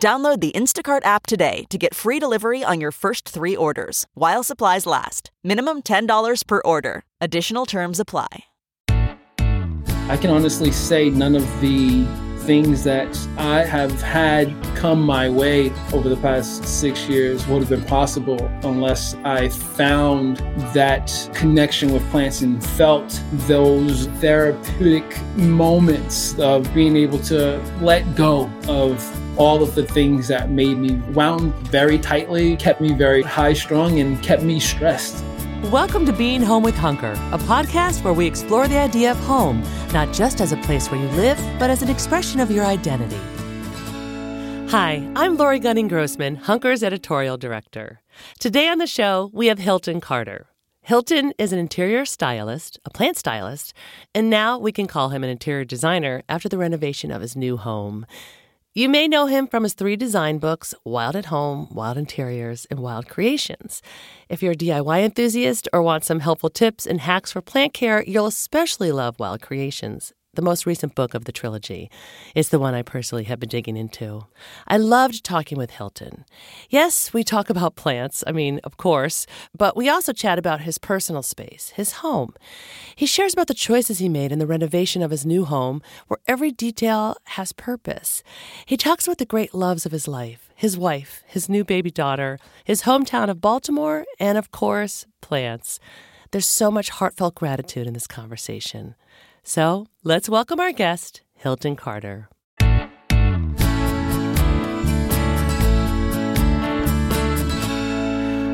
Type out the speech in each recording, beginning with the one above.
Download the Instacart app today to get free delivery on your first three orders while supplies last. Minimum $10 per order. Additional terms apply. I can honestly say none of the things that I have had come my way over the past six years would have been possible unless I found that connection with plants and felt those therapeutic moments of being able to let go of all of the things that made me wound very tightly, kept me very high strung, and kept me stressed. Welcome to Being Home with Hunker, a podcast where we explore the idea of home, not just as a place where you live, but as an expression of your identity. Hi, I'm Laurie Gunning Grossman, Hunker's editorial director. Today on the show, we have Hilton Carter. Hilton is an interior stylist, a plant stylist, and now we can call him an interior designer after the renovation of his new home. You may know him from his three design books Wild at Home, Wild Interiors, and Wild Creations. If you're a DIY enthusiast or want some helpful tips and hacks for plant care, you'll especially love Wild Creations the most recent book of the trilogy. It's the one I personally have been digging into. I loved talking with Hilton. Yes, we talk about plants, I mean, of course, but we also chat about his personal space, his home. He shares about the choices he made in the renovation of his new home, where every detail has purpose. He talks about the great loves of his life, his wife, his new baby daughter, his hometown of Baltimore, and of course, plants. There's so much heartfelt gratitude in this conversation. So let's welcome our guest, Hilton Carter.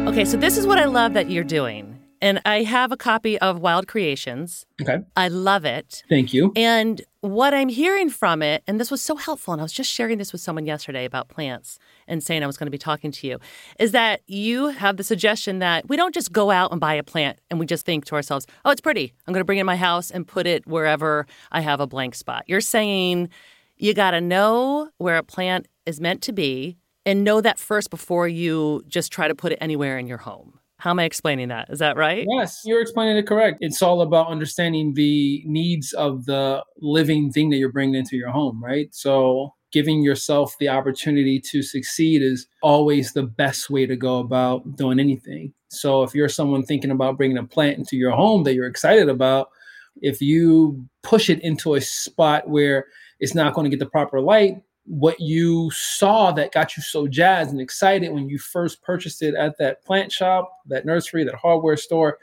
Okay, so this is what I love that you're doing. And I have a copy of Wild Creations. Okay. I love it. Thank you. And what I'm hearing from it, and this was so helpful, and I was just sharing this with someone yesterday about plants and saying I was going to be talking to you, is that you have the suggestion that we don't just go out and buy a plant and we just think to ourselves, oh, it's pretty. I'm going to bring it in my house and put it wherever I have a blank spot. You're saying you got to know where a plant is meant to be and know that first before you just try to put it anywhere in your home. How am I explaining that? Is that right? Yes, you're explaining it correct. It's all about understanding the needs of the living thing that you're bringing into your home, right? So, giving yourself the opportunity to succeed is always the best way to go about doing anything. So, if you're someone thinking about bringing a plant into your home that you're excited about, if you push it into a spot where it's not going to get the proper light, what you saw that got you so jazzed and excited when you first purchased it at that plant shop, that nursery, that hardware store,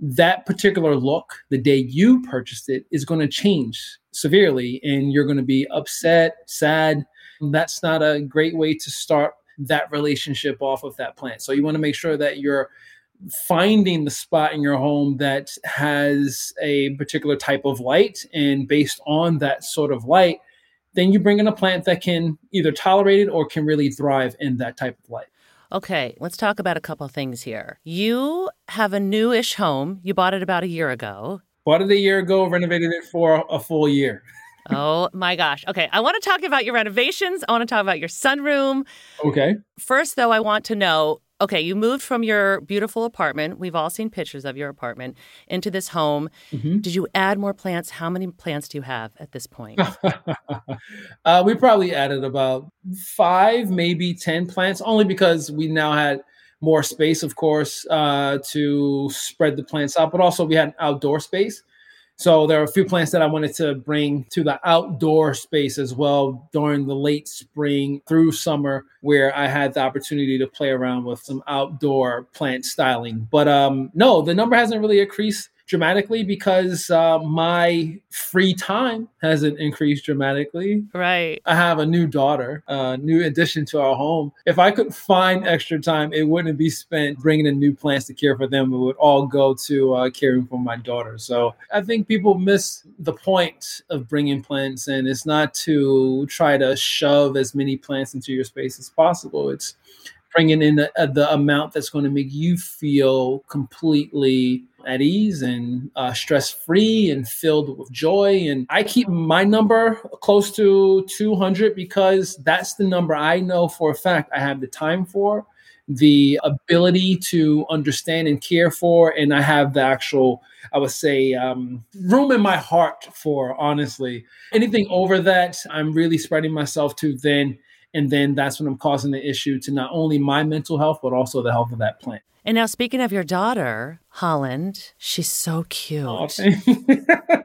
that particular look, the day you purchased it, is going to change severely and you're going to be upset, sad. That's not a great way to start that relationship off of that plant. So you want to make sure that you're finding the spot in your home that has a particular type of light and based on that sort of light then you bring in a plant that can either tolerate it or can really thrive in that type of light. Okay, let's talk about a couple things here. You have a newish home. You bought it about a year ago. Bought it a year ago, renovated it for a full year. oh my gosh. Okay, I want to talk about your renovations. I want to talk about your sunroom. Okay. First, though, I want to know okay, you moved from your beautiful apartment. We've all seen pictures of your apartment into this home. Mm-hmm. Did you add more plants? How many plants do you have at this point? uh, we probably added about five, maybe 10 plants, only because we now had more space, of course, uh, to spread the plants out, but also we had outdoor space. So there are a few plants that I wanted to bring to the outdoor space as well during the late spring through summer, where I had the opportunity to play around with some outdoor plant styling. But um, no, the number hasn't really increased dramatically because uh, my free time hasn't increased dramatically. Right. I have a new daughter, a new addition to our home. If I could find extra time, it wouldn't be spent bringing in new plants to care for them. It would all go to uh, caring for my daughter. So I think people miss the point of bringing plants in. It's not to try to shove as many plants into your space as possible. It's bringing in the, uh, the amount that's going to make you feel completely at ease and uh, stress free and filled with joy. And I keep my number close to 200 because that's the number I know for a fact I have the time for, the ability to understand and care for, and I have the actual, I would say, um, room in my heart for, honestly. Anything over that, I'm really spreading myself to then. And then that's when I'm causing the issue to not only my mental health, but also the health of that plant. And now, speaking of your daughter, Holland, she's so cute. Oh,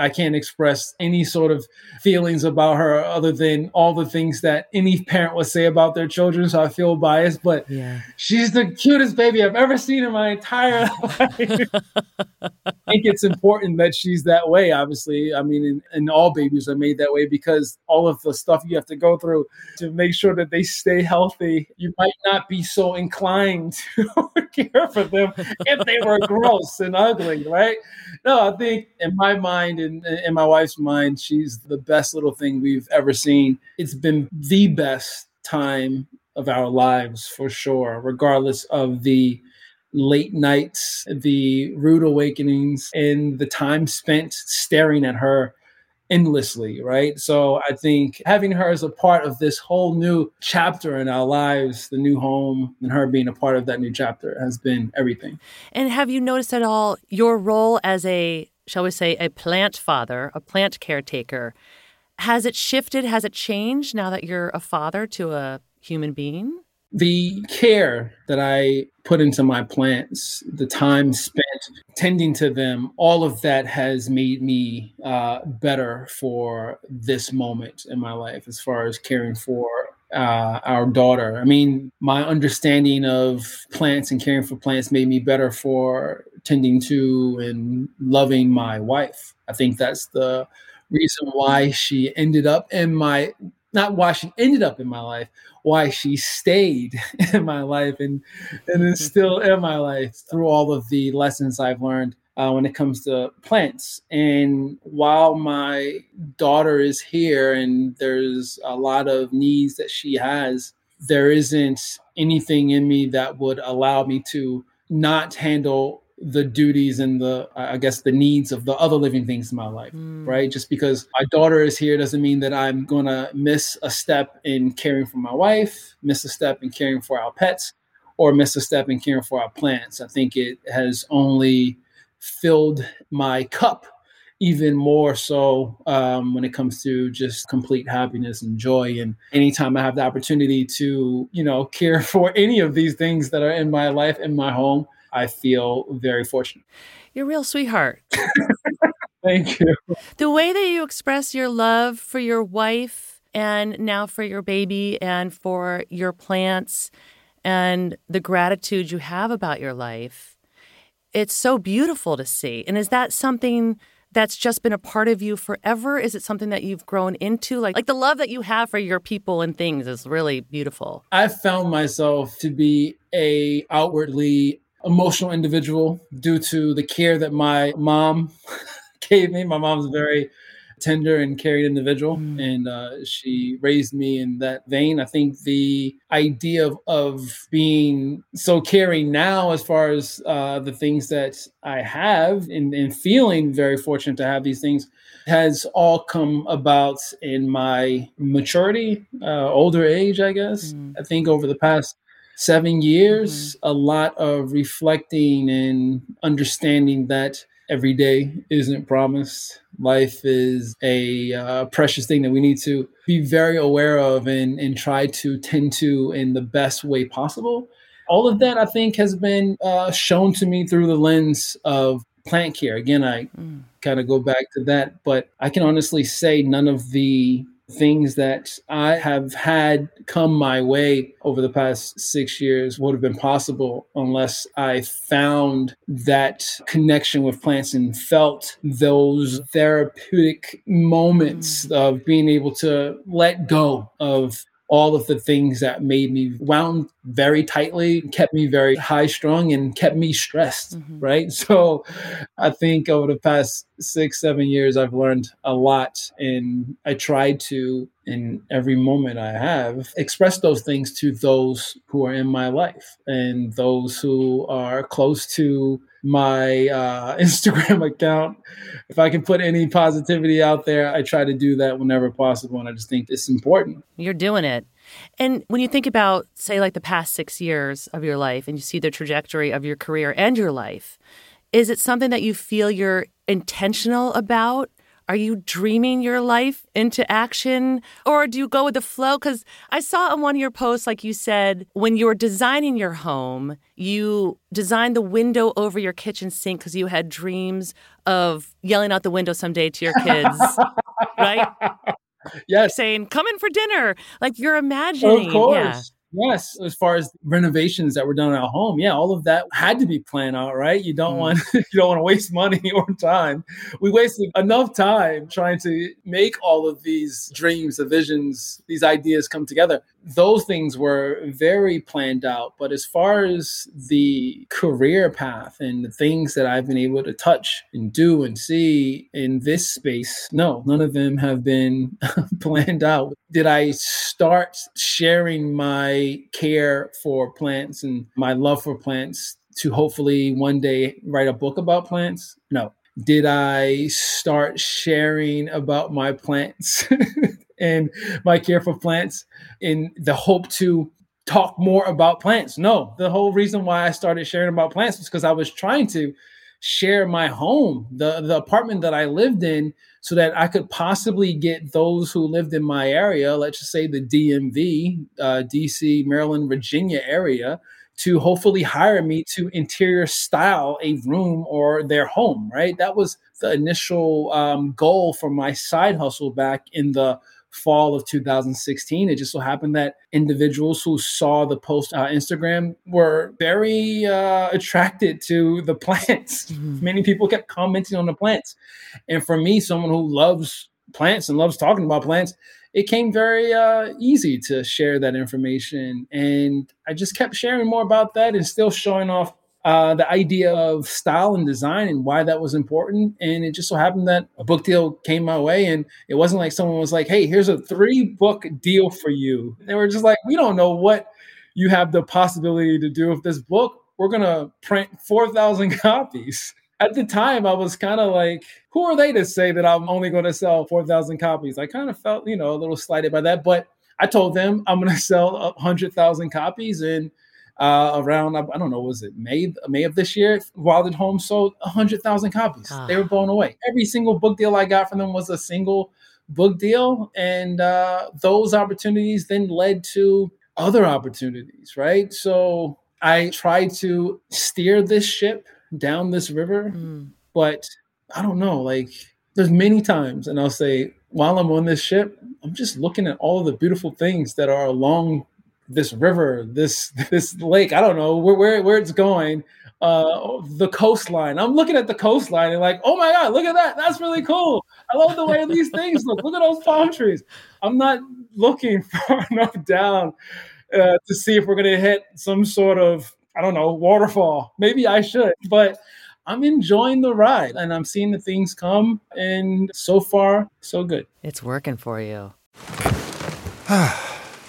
I can't express any sort of feelings about her other than all the things that any parent would say about their children. So I feel biased, but Yeah. she's the cutest baby I've ever seen in my entire life. I think it's important that she's that way, obviously. I mean, and, and all babies are made that way because all of the stuff you have to go through to make sure that they stay healthy, you might not be so inclined to care for them if they were gross and ugly, right? No, I think in my mind and in my wife's mind, she's the best little thing we've ever seen. It's been the best time of our lives for sure, regardless of the late nights, the rude awakenings, and the time spent staring at her endlessly, right? So I think having her as a part of this whole new chapter in our lives, the new home, and her being a part of that new chapter has been everything. And have you noticed at all your role as a, shall we say, a plant father, a plant caretaker? Has it shifted? Has it changed now that you're a father to a human being? the care that I put into my plants, the time spent tending to them, all of that has made me uh, better for this moment in my life as far as caring for uh, our daughter. I mean, my understanding of plants and caring for plants made me better for tending to and loving my wife. I think that's the reason why she ended up in my not why she ended up in my life, why she stayed in my life and and is still in my life through all of the lessons I've learned uh, when it comes to plants. And while my daughter is here and there's a lot of needs that she has, there isn't anything in me that would allow me to not handle the duties and the i guess the needs of the other living things in my life Mm. right just because my daughter is here doesn't mean that i'm gonna miss a step in caring for my wife miss a step in caring for our pets or miss a step in caring for our plants i think it has only filled my cup even more so um, when it comes to just complete happiness and joy and anytime i have the opportunity to you know care for any of these things that are in my life in my home I feel very fortunate. You're a real sweetheart. Thank you. The way that you express your love for your wife and now for your baby and for your plants and the gratitude you have about your life, it's so beautiful to see. And is that something that's just been a part of you forever? Is it something that you've grown into? Like like the love that you have for your people and things is really beautiful. I found myself to be a outwardly emotional individual due to the care that my mom gave me. My mom's very tender and caring individual, Mm. and uh, she raised me in that vein. I think the idea of, of being so caring now, as far as uh, the things that I have, and, and feeling very fortunate to have these things, has all come about in my maturity, uh, older age, I guess. Mm. I think over the past seven years, a lot of reflecting and understanding that every day isn't promised. Life is a uh, precious thing that we need to be very aware of and, and try to tend to in the best way possible. All of that, I think, has been uh, shown to me through the lens of plant care. Again, I mm. kind of go back to that, but I can honestly say none of the things that I have had come my way over the past six years would have been possible unless I found that connection with plants and felt those therapeutic moments mm. of being able to let go of all of the things that made me wound very tightly, kept me very high strung, and kept me stressed. Mm-hmm. Right. So I think over the past six, seven years, I've learned a lot. And I try to, in every moment I have, express those things to those who are in my life and those who are close to my uh, Instagram account. If I can put any positivity out there, I try to do that whenever possible. And I just think it's important. You're doing it. And when you think about, say, like the past six years of your life and you see the trajectory of your career and your life, is it something that you feel you're intentional about? Are you dreaming your life into action or do you go with the flow? Because I saw on one of your posts, like you said, when you were designing your home, you designed the window over your kitchen sink because you had dreams of yelling out the window someday to your kids, right? Yes. Saying, come in for dinner. Like you're imagining. Of course. Yeah. Yes, as far as renovations that were done at home, yeah, all of that had to be planned out, right? You don't mm. want you don't want to waste money or time. We wasted enough time trying to make all of these dreams, the visions, these ideas come together. Those things were very planned out, but as far as the career path and the things that I've been able to touch and do and see in this space, no, none of them have been planned out. Did I start sharing my care for plants and my love for plants to hopefully one day write a book about plants? No. Did I start sharing about my plants and my care for plants in the hope to talk more about plants? No. The whole reason why I started sharing about plants was because I was trying to share my home, the the apartment that I lived in, so that I could possibly get those who lived in my area, let's just say the DMV, uh, DC, Maryland, Virginia area, to hopefully hire me to interior style a room or their home. Right, that was the initial um, goal for my side hustle back in the fall of 2016. It just so happened that individuals who saw the post on uh, Instagram were very uh, attracted to the plants. Mm-hmm. Many people kept commenting on the plants. And for me, someone who loves plants and loves talking about plants, it came very uh, easy to share that information. And I just kept sharing more about that and still showing off uh, the idea of style and design and why that was important. And it just so happened that a book deal came my way, and it wasn't like someone was like, "Hey, here's a three book deal for you." They were just like, "We don't know what you have the possibility to do with this book. We're gonna print four thousand copies." At the time, I was kind of like, "Who are they to say that I'm only going to sell four thousand copies?" I kind of felt, you know, a little slighted by that, but I told them I'm going to sell hundred thousand copies and uh, around I don't know was it May May of this year. Wild at Home sold hundred thousand copies. They were blown away. Every single book deal I got from them was a single book deal, and uh, those opportunities then led to other opportunities. Right, so I tried to steer this ship down this river, mm. but I don't know. Like there's many times, and I'll say while I'm on this ship, I'm just looking at all the beautiful things that are along this river, this this lake. I don't know where where, where it's going. Uh, the coastline. I'm looking at the coastline and like, oh my god, look at that. That's really cool. I love the way these things look. Look at those palm trees. I'm not looking far enough down uh, to see if we're gonna hit some sort of I don't know waterfall. Maybe I should, but. I'm enjoying the ride and I'm seeing the things come, and so far, so good. It's working for you.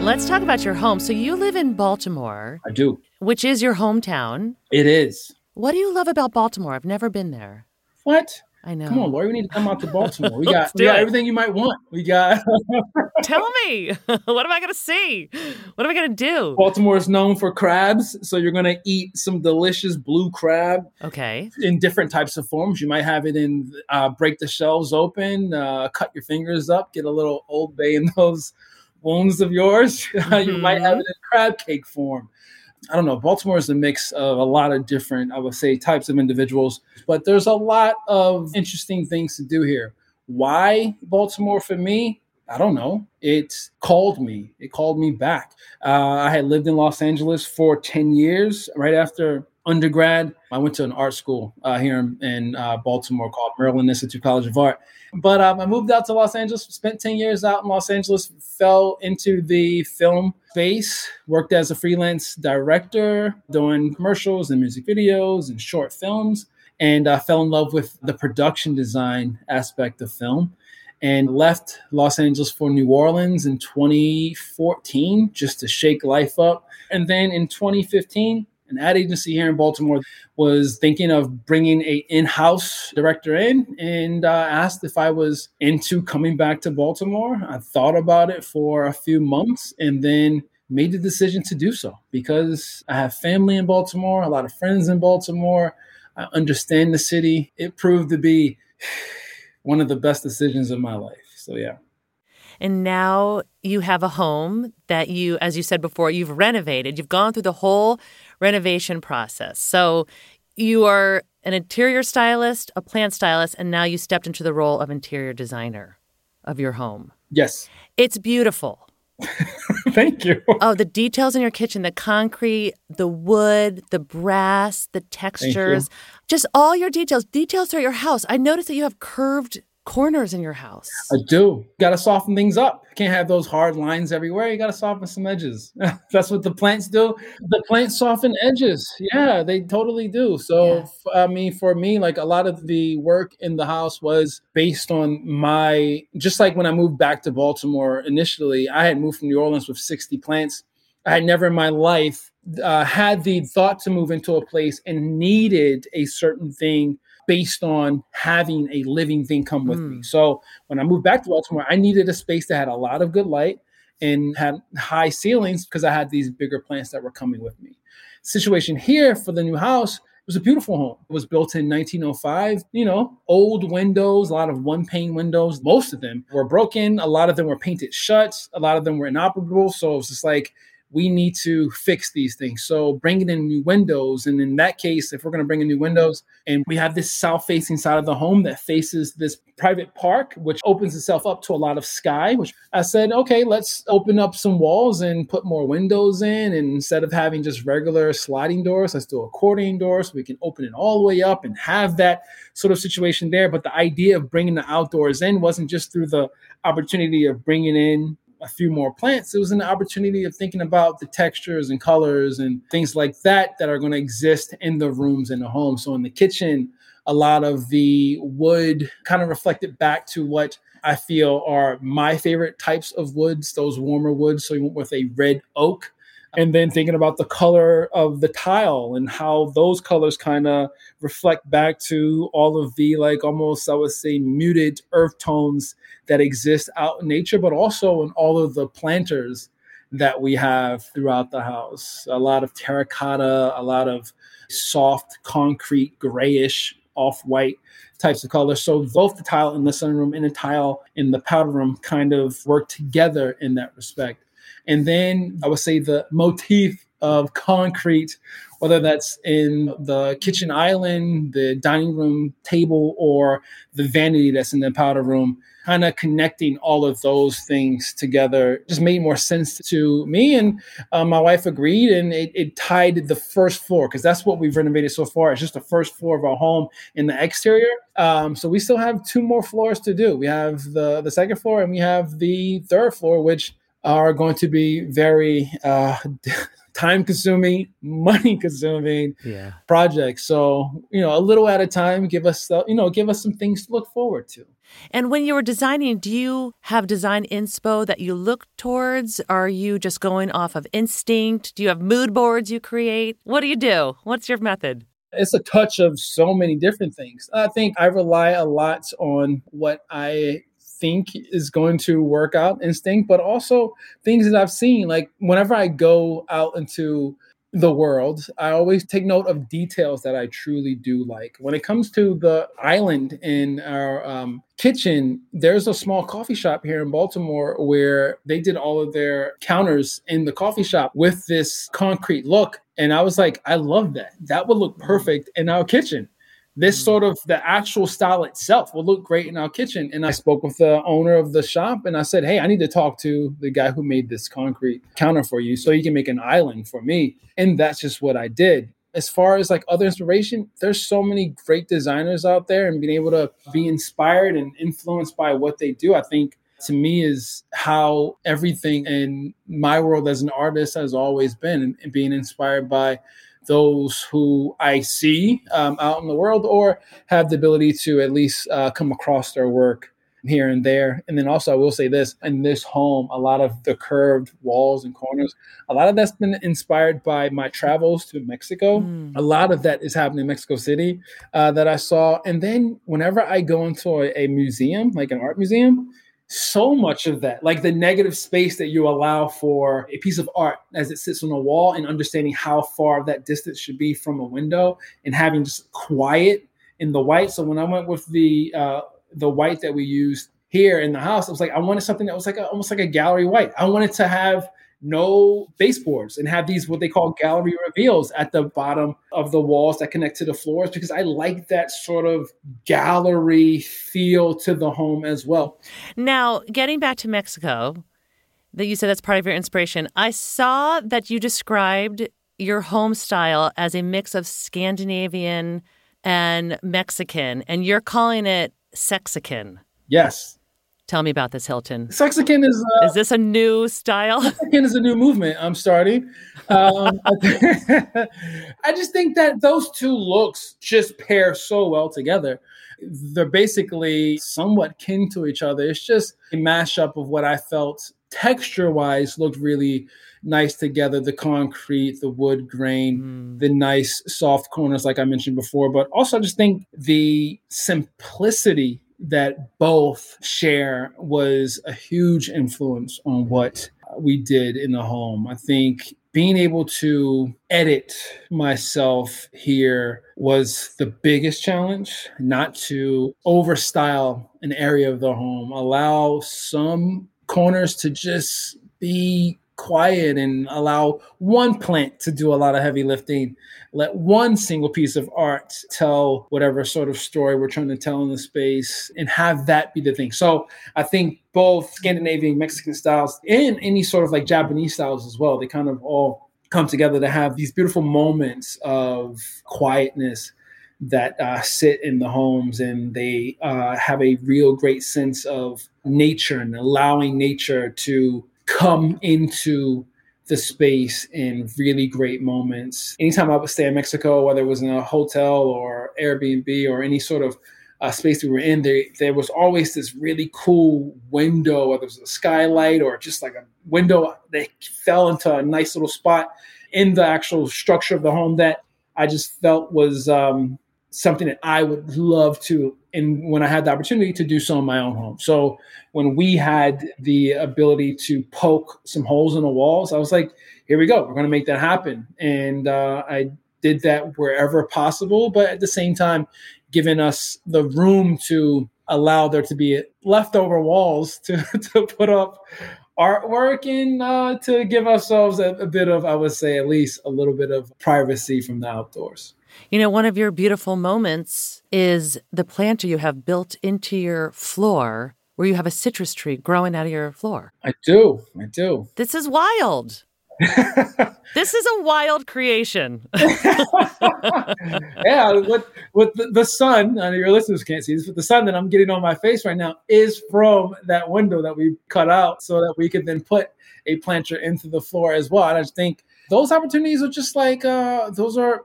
Let's talk about your home. So you live in Baltimore, I do. which is your hometown. It is. What do you love about Baltimore? I've never been there. What? I know. Come on, Laurie. We need to come out to Baltimore. We got, we got it. everything you might want. We got Tell me. what am I going to see? What am I going to do? Baltimore is known for crabs, so you're gonna eat some delicious blue crab Okay. in different types of forms. You might have it in uh, break the shelves open, uh, cut your fingers up, get a little Old Bay in those wounds of yours. you might have it in crab cake form. I don't know. Baltimore is a mix of a lot of different, I would say, types of individuals, but there's a lot of interesting things to do here. Why Baltimore for me? I don't know. It called me. It called me back. Uh, I had lived in Los Angeles for 10 years. Right after undergrad, I went to an art school uh, here in, in uh, Baltimore called Maryland Institute College of Art. But um, I moved out to Los Angeles, spent 10 years out in Los Angeles, fell into the film space, worked as a freelance director, doing commercials and music videos and short films, and uh, fell in love with the production design aspect of film and left Los Angeles for New Orleans in 2014 just to shake life up. And then in 2015, an ad agency here in Baltimore was thinking of bringing a in-house director in and uh, asked if I was into coming back to Baltimore. I thought about it for a few months and then made the decision to do so because I have family in Baltimore, a lot of friends in Baltimore. I understand the city. It proved to be one of the best decisions of my life. So yeah. And now you have a home that you, as you said before, you've renovated. You've gone through the whole renovation process. So you are an interior stylist, a plant stylist, and now you stepped into the role of interior designer of your home. Yes. It's beautiful. Thank you. Oh, the details in your kitchen, the concrete, the wood, the brass, the textures, just all your details, details throughout your house. I noticed that you have curved corners in your house. I do. Got to soften things up. Can't have those hard lines everywhere. You got to soften some edges. That's what the plants do. The plants soften edges. Yeah, they totally do. So, I mean, for me, like a lot of the work in the house was based on my, just like when I moved back to Baltimore initially, I had moved from New Orleans with 60 plants. I had never in my life uh, had the thought to move into a place and needed a certain thing based on having a living thing come with me. Hmm. So when I moved back to Baltimore, I needed a space that had a lot of good light and had high ceilings because I had these bigger plants that were coming with me. Situation here for the new house it was a beautiful home. It was built in 1905. You know, old windows, a lot of one pane windows. Most of them were broken. A lot of them were painted shut. A lot of them were inoperable. So it was just like, we need to fix these things. So bringing in new windows. And in that case, if we're going to bring in new windows and we have this south facing side of the home that faces this private park, which opens itself up to a lot of sky, which I said, okay, let's open up some walls and put more windows in. And instead of having just regular sliding doors, let's do accordion doors so we can open it all the way up and have that sort of situation there. But the idea of bringing the outdoors in wasn't just through the opportunity of bringing in a few more plants, it was an opportunity of thinking about the textures and colors and things like that that are going to exist in the rooms in the home. So in the kitchen, a lot of the wood kind of reflected back to what I feel are my favorite types of woods, those warmer woods. So we went with a red oak and then thinking about the color of the tile and how those colors kind of reflect back to all of the like almost i would say muted earth tones that exist out in nature but also in all of the planters that we have throughout the house. A lot of terracotta a lot of soft concrete grayish off-white types of colors so both the tile in the sunroom and the tile in the powder room kind of work together in that respect and then I would say the motif of concrete, whether that's in the kitchen island, the dining room table, or the vanity that's in the powder room, kind of connecting all of those things together just made more sense to me. And uh, my wife agreed, and it, it tied the first floor because that's what we've renovated so far. It's just the first floor of our home in the exterior. Um, so we still have two more floors to do. We have the the second floor, and we have the third floor, which are going to be very uh, time consuming, money consuming yeah. projects. So, you know, a little at a time, give us, you know, give us some things to look forward to. And when you were designing, do you have design inspo that you look towards? Are you just going off of instinct? Do you have mood boards you create? What do you do? What's your method? It's a touch of so many different things. I think I rely a lot on what I think is going to work out instinct, but also things that I've seen. Like whenever I go out into the world, I always take note of details that I truly do like. When it comes to the island in our um, kitchen, there's a small coffee shop here in Baltimore where they did all of their counters in the coffee shop with this concrete look. And I was like, I love that. That would look perfect in our kitchen this mm. sort of the actual style itself will look great in our kitchen. And I spoke with the owner of the shop and I said, Hey, I need to talk to the guy who made this concrete counter for you so you can make an island for me. And that's just what I did. As far as like other inspiration, there's so many great designers out there and being able to be inspired and influenced by what they do. I think to me is how everything in my world as an artist has always been and being inspired by those who I see um, out in the world or have the ability to at least uh, come across their work here and there. And then also, I will say this in this home, a lot of the curved walls and corners, a lot of that's been inspired by my travels to Mexico. Mm. A lot of that is happening in Mexico City uh, that I saw. And then whenever I go into a, a museum, like an art museum, so much of that, like the negative space that you allow for a piece of art as it sits on a wall and understanding how far that distance should be from a window and having just quiet in the white. So when I went with the uh, the white that we used here in the house, I was like, I wanted something that was like a, almost like a gallery white. I wanted to have no baseboards and have these what they call gallery reveals at the bottom of the walls that connect to the floors because I like that sort of gallery feel to the home as well. Now, getting back to Mexico, that you said that's part of your inspiration. I saw that you described your home style as a mix of Scandinavian and Mexican, and you're calling it Sexican. Yes. Tell me about this, Hilton. Sexican is uh, is this a new style? Sexican is a new movement. I'm starting. Um, I just think that those two looks just pair so well together. They're basically somewhat kin to each other. It's just a mashup of what I felt texture wise looked really nice together the concrete the wood grain mm. the nice soft corners like i mentioned before but also i just think the simplicity that both share was a huge influence on what we did in the home. I think being able to edit myself here was the biggest challenge, not to overstyle an area of the home, allow some corners to just be quiet and allow one plant to do a lot of heavy lifting. Let one single piece of art tell whatever sort of story we're trying to tell in the space and have that be the thing. So I think both Scandinavian, Mexican styles, and any sort of like Japanese styles as well, they kind of all come together to have these beautiful moments of quietness that uh, sit in the homes and they uh, have a real great sense of nature and allowing nature to come into the space in really great moments. Anytime I would stay in Mexico, whether it was in a hotel or Airbnb or any sort of uh, space we were in, there there was always this really cool window, whether it was a skylight or just like a window that fell into a nice little spot in the actual structure of the home that I just felt was um, something that I would love to, and when I had the opportunity to do so in my own home. So when we had the ability to poke some holes in the walls, I was like, here we go, we're going to make that happen. And uh, I did that wherever possible, but at the same time, giving us the room to allow there to be leftover walls to, to put up artwork and uh, to give ourselves a, a bit of, I would say, at least a little bit of privacy from the outdoors. You know, one of your beautiful moments is the planter you have built into your floor where you have a citrus tree growing out of your floor. I do. I do. This is wild. this is a wild creation. yeah, with with the, the sun, uh, your listeners can't see this, but the sun that I'm getting on my face right now is from that window that we cut out so that we could then put a planter into the floor as well. And I just think those opportunities are just like uh, those are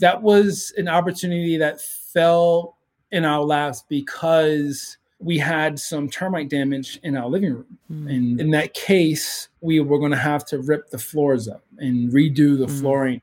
that was an opportunity that fell in our laps because we had some termite damage in our living room. Mm. And in that case, we were going to have to rip the floors up and redo the mm. flooring.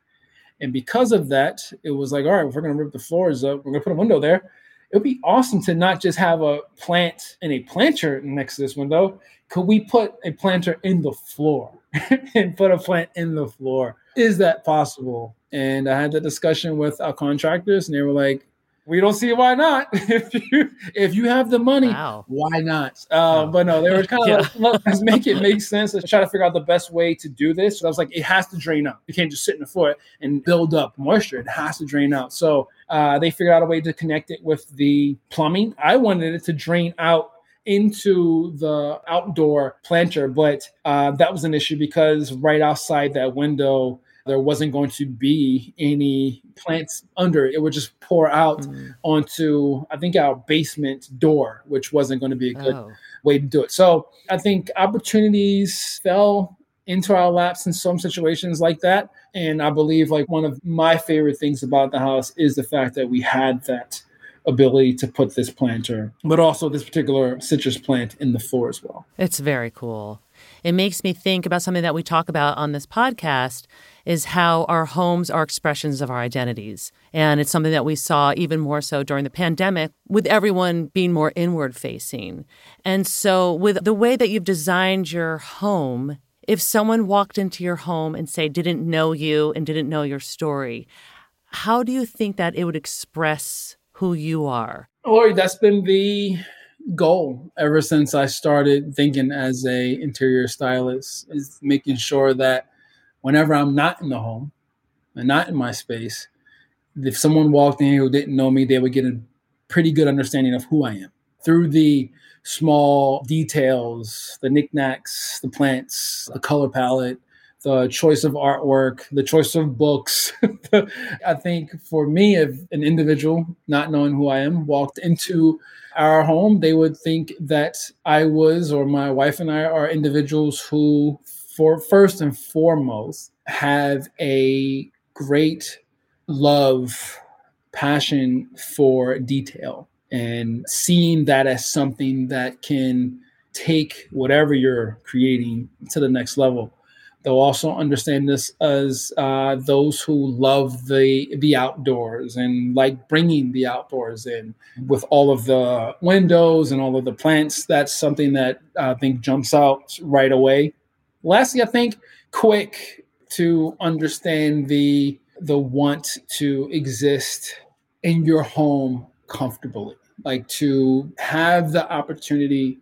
And because of that, it was like, all right, if we're going to rip the floors up, we're going to put a window there. It would be awesome to not just have a plant and a planter next to this window. Could we put a planter in the floor and put a plant in the floor? Is that possible? And I had the discussion with our contractors, and they were like, we don't see why not. if you if you have the money, wow. why not? Uh, wow. But no, they were kind of yeah. like, let's make it make sense. Let's try to figure out the best way to do this. So I was like, it has to drain out. You can't just sit in the floor and build up moisture. It has to drain out. So uh, they figured out a way to connect it with the plumbing. I wanted it to drain out into the outdoor planter, but uh, that was an issue because right outside that window there wasn't going to be any plants under it. It would just pour out mm. onto, I think, our basement door, which wasn't going to be a good oh. way to do it. So I think opportunities fell into our laps in some situations like that. And I believe like one of my favorite things about the house is the fact that we had that ability to put this planter, but also this particular citrus plant in the floor as well. It's very cool. It makes me think about something that we talk about on this podcast is how our homes are expressions of our identities. And it's something that we saw even more so during the pandemic with everyone being more inward facing. And so with the way that you've designed your home, if someone walked into your home and say didn't know you and didn't know your story, how do you think that it would express who you are? Laurie, that's been the goal ever since I started thinking as a interior stylist is making sure that whenever I'm not in the home and not in my space, if someone walked in who didn't know me, they would get a pretty good understanding of who I am through the small details, the knickknacks, the plants, the color palette, the choice of artwork, the choice of books. I think for me, if an individual not knowing who I am walked into our home, they would think that I was, or my wife and I are individuals who for first and foremost have a great love passion for detail and seeing that as something that can take whatever you're creating to the next level. They'll also understand this as uh, those who love the the outdoors and like bringing the outdoors in with all of the windows and all of the plants. That's something that i think jumps out right away lastly, I think quick to understand the the want to exist in your home comfortably, like to have the opportunity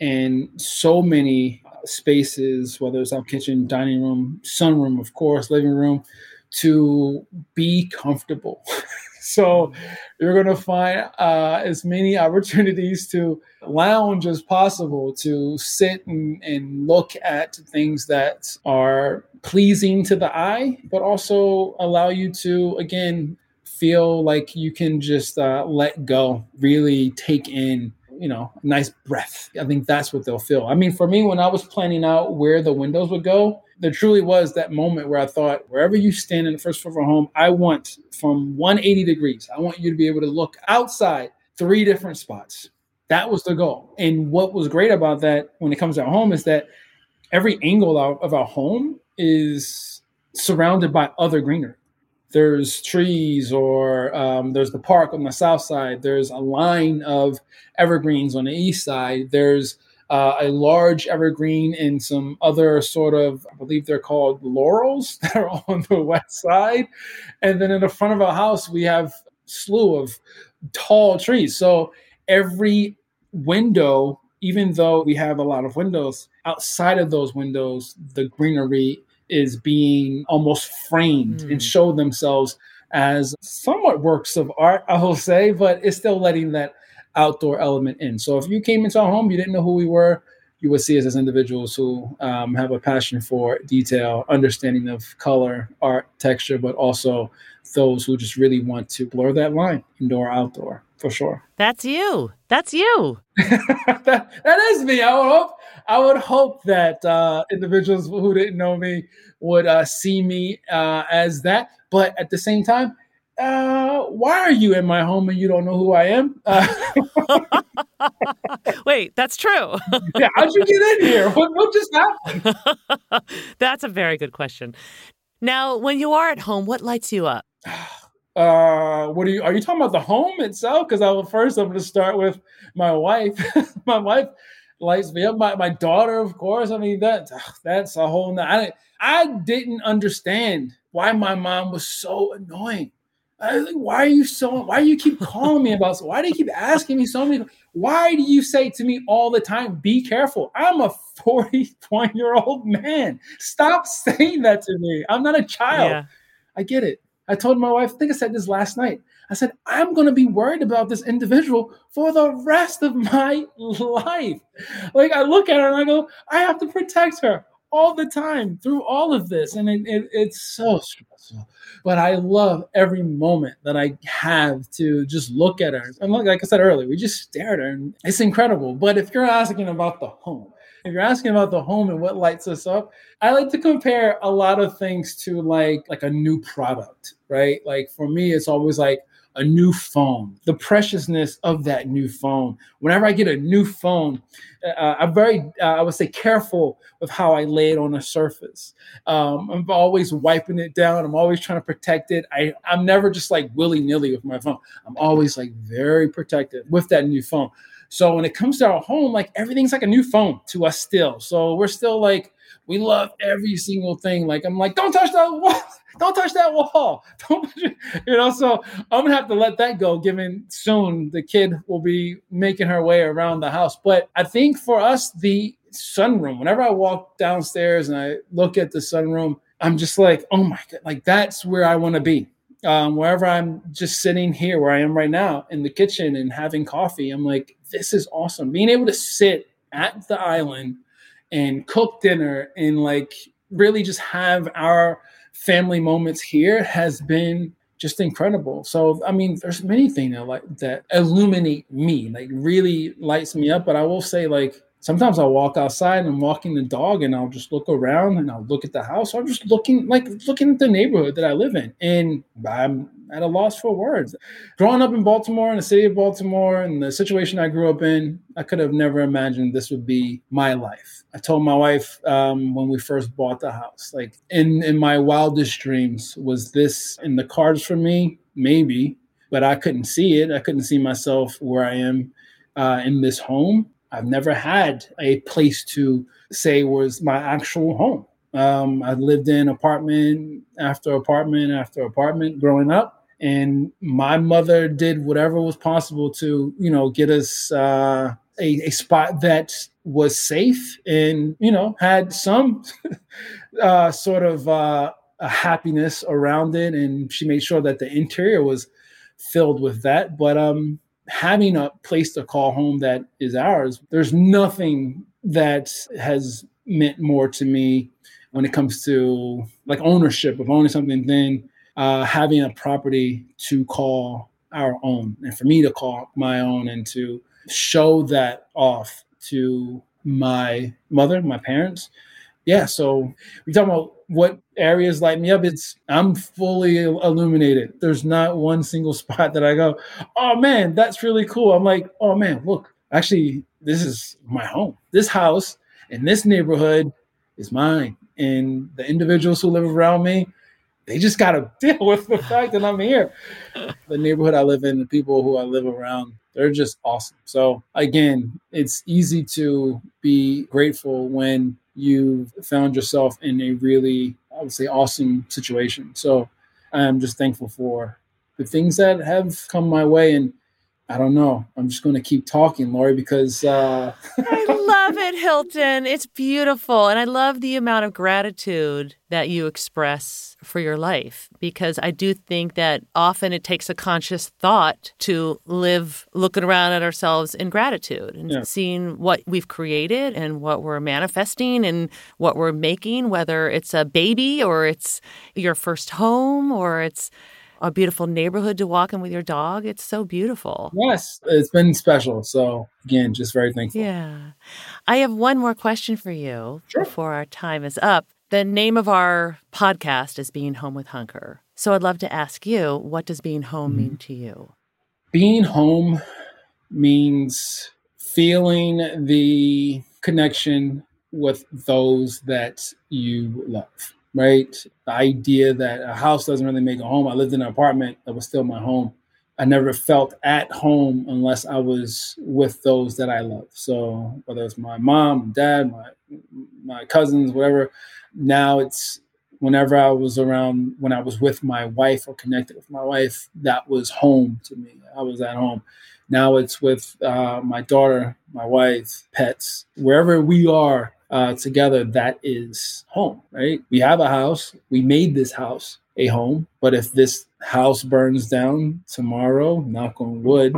in so many spaces, whether it's our kitchen, dining room, sunroom, of course, living room, to be comfortable. so you're going to find uh, as many opportunities to lounge as possible, to sit and, and look at things that are pleasing to the eye, but also allow you to, again, feel like you can just uh, let go, really take in you know, nice breath. I think that's what they'll feel. I mean, for me, when I was planning out where the windows would go, there truly was that moment where I thought, wherever you stand in the first floor of a home, I want from 180 degrees, I want you to be able to look outside three different spots. That was the goal. And what was great about that when it comes to our home is that every angle of our home is surrounded by other greenery there's trees or um, there's the park on the south side there's a line of evergreens on the east side there's uh, a large evergreen and some other sort of i believe they're called laurels that are on the west side. And then in the front of our house we have slew of tall trees. So every window even though we have a lot of windows outside of those windows the greenery is being almost framed mm. and hmm. show themselves as somewhat works of art, I will say, but it's still letting that outdoor element in. So if you came into our home, you didn't know who we were, you would see us as individuals who um, have a passion for detail, understanding of color, art, texture, but also those who just really want to blur that line, indoor, outdoor, for sure. That's you. That's you. that, that is me. I would hope. I would hope that uh, individuals who didn't know me would uh, see me uh, as that. But at the same time, uh, why are you in my home and you don't know who I am? Uh, Wait, that's true. yeah, how'd you get in here? What, what just happened? that's a very good question. Now, when you are at home, what lights you up? Uh, what are you? Are you talking about the home itself? Because I will first. I'm going to start with my wife. my wife lights me up. My my daughter, of course. I mean that that's a whole. I I didn't understand why my mom was so annoying. I, why are you so? Why do you keep calling me about? Why do you keep asking me so many? Why do you say to me all the time, "Be careful"? I'm a 41 year old man. Stop saying that to me. I'm not a child. Yeah. I get it. I told my wife. I think I said this last night. I said, I'm going to be worried about this individual for the rest of my life. Like, I look at her and I go, I have to protect her all the time through all of this. And it, it, it's so stressful. But I love every moment that I have to just look at her. And look, like I said earlier, we just stare at her and it's incredible. But if you're asking about the home, if you're asking about the home and what lights us up, I like to compare a lot of things to like like a new product, right? Like for me, it's always like a new phone, the preciousness of that new phone. Whenever I get a new phone, uh, I'm very, uh, I would say, careful with how I lay it on a surface. Um, I'm always wiping it down. I'm always trying to protect it. I, I'm never just like willy nilly with my phone. I'm always like very protective with that new phone. So when it comes to our home, like everything's like a new phone to us still. So we're still like, we love every single thing. Like I'm like, don't touch that wall. Don't touch that wall. Don't, you know. So I'm gonna have to let that go. Given soon the kid will be making her way around the house. But I think for us, the sunroom. Whenever I walk downstairs and I look at the sunroom, I'm just like, oh my god, like that's where I want to be. Um, wherever I'm just sitting here, where I am right now in the kitchen and having coffee, I'm like, this is awesome. Being able to sit at the island and cook dinner and like really just have our family moments here has been just incredible. So I mean, there's many things that like that illuminate me, like really lights me up. But I will say, like sometimes I'll walk outside and I'm walking the dog and I'll just look around and I'll look at the house. I'm just looking like looking at the neighborhood that I live in. And I'm at a loss for words. Growing up in Baltimore, in the city of Baltimore, and the situation I grew up in, I could have never imagined this would be my life. I told my wife um, when we first bought the house, like in in my wildest dreams, was this in the cards for me? Maybe, but I couldn't see it. I couldn't see myself where I am uh, in this home. I've never had a place to say was my actual home. Um, I lived in apartment after apartment after apartment growing up, and my mother did whatever was possible to, you know, get us uh, a, a spot that was safe and, you know, had some uh, sort of uh, a happiness around it, and she made sure that the interior was filled with that. But um, having a place to call home that is ours, there's nothing that has meant more to me when it comes to like ownership of owning something than uh, having a property to call our own and for me to call my own and to show that off to my mother, my parents. Yeah, so we talk about what areas light me up. It's I'm fully illuminated. There's not one single spot that I go, oh man, that's really cool. I'm like, oh man, look, actually, this is my home. This house in this neighborhood is mine. And the individuals who live around me, they just got to deal with the fact that I'm here. The neighborhood I live in, the people who I live around, they're just awesome. So again, it's easy to be grateful when you found yourself in a really, I would say, awesome situation. So I'm just thankful for the things that have come my way and I don't know. I'm just going to keep talking, Laurie, because uh... I love it, Hilton. It's beautiful, and I love the amount of gratitude that you express for your life because I do think that often it takes a conscious thought to live looking around at ourselves in gratitude and yeah. seeing what we've created and what we're manifesting and what we're making, whether it's a baby or it's your first home or it's a beautiful neighborhood to walk in with your dog. It's so beautiful. Yes, it's been special. So, again, just very thankful. Yeah. I have one more question for you sure. before our time is up. The name of our podcast is Being Home with Hunker. So, I'd love to ask you, what does being home mm-hmm. mean to you? Being home means feeling the connection with those that you love right? The idea that a house doesn't really make a home. I lived in an apartment that was still my home. I never felt at home unless I was with those that I love. So whether it's my mom, dad, my my cousins, whatever. Now it's whenever I was around, when I was with my wife or connected with my wife, that was home to me. I was at home. Now it's with uh, my daughter, my wife, pets, wherever we are uh, together, that is home, right? We have a house. We made this house a home. But if this house burns down tomorrow, knock on wood,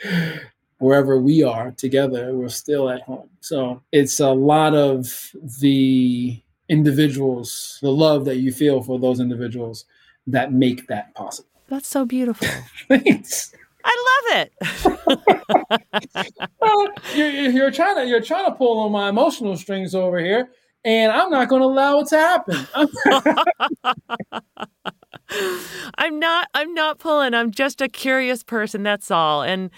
wherever we are together, we're still at home. So it's a lot of the individuals, the love that you feel for those individuals that make that possible. That's so beautiful. Thanks. I love it. well, you're, you're, trying to you're trying to pull on my emotional strings over here, and I'm not going to allow it to happen. I'm not. I'm not pulling. I'm just a curious person. That's all. And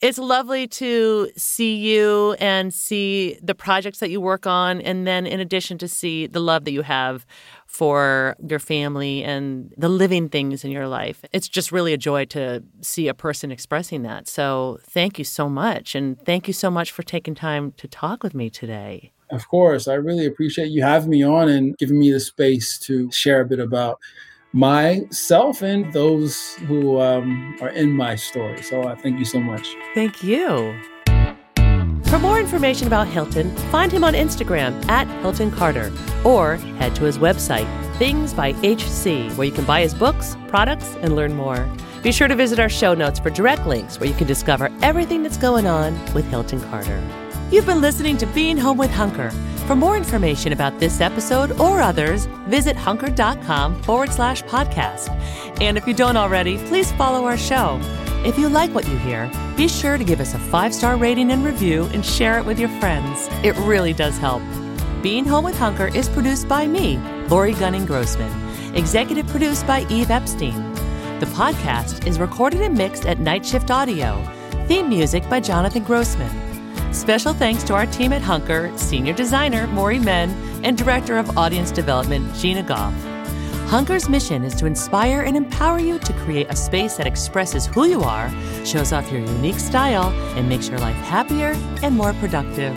it's lovely to see you and see the projects that you work on, and then in addition to see the love that you have for your family and the living things in your life. It's just really a joy to see a person expressing that. So thank you so much. And thank you so much for taking time to talk with me today. Of course. I really appreciate you having me on and giving me the space to share a bit about myself and those who um, are in my story. So I uh, thank you so much. Thank you. For more information about Hilton, find him on Instagram at Hilton Carter or head to his website, Things by HC, where you can buy his books, products, and learn more. Be sure to visit our show notes for direct links where you can discover everything that's going on with Hilton Carter. You've been listening to Being Home with Hunker. For more information about this episode or others, visit hunker.com forward slash podcast. And if you don't already, please follow our show. If you like what you hear, be sure to give us a five star rating and review and share it with your friends. It really does help. Being Home with Hunker is produced by me, Laurie Gunning Grossman, executive produced by Eve Epstein. The podcast is recorded and mixed at Night Shift Audio. Theme music by Jonathan Grossman. Special thanks to our team at Hunker, senior designer Mory Men, and director of audience development Gina Goff. Hunker's mission is to inspire and empower you to create a space that expresses who you are, shows off your unique style, and makes your life happier and more productive.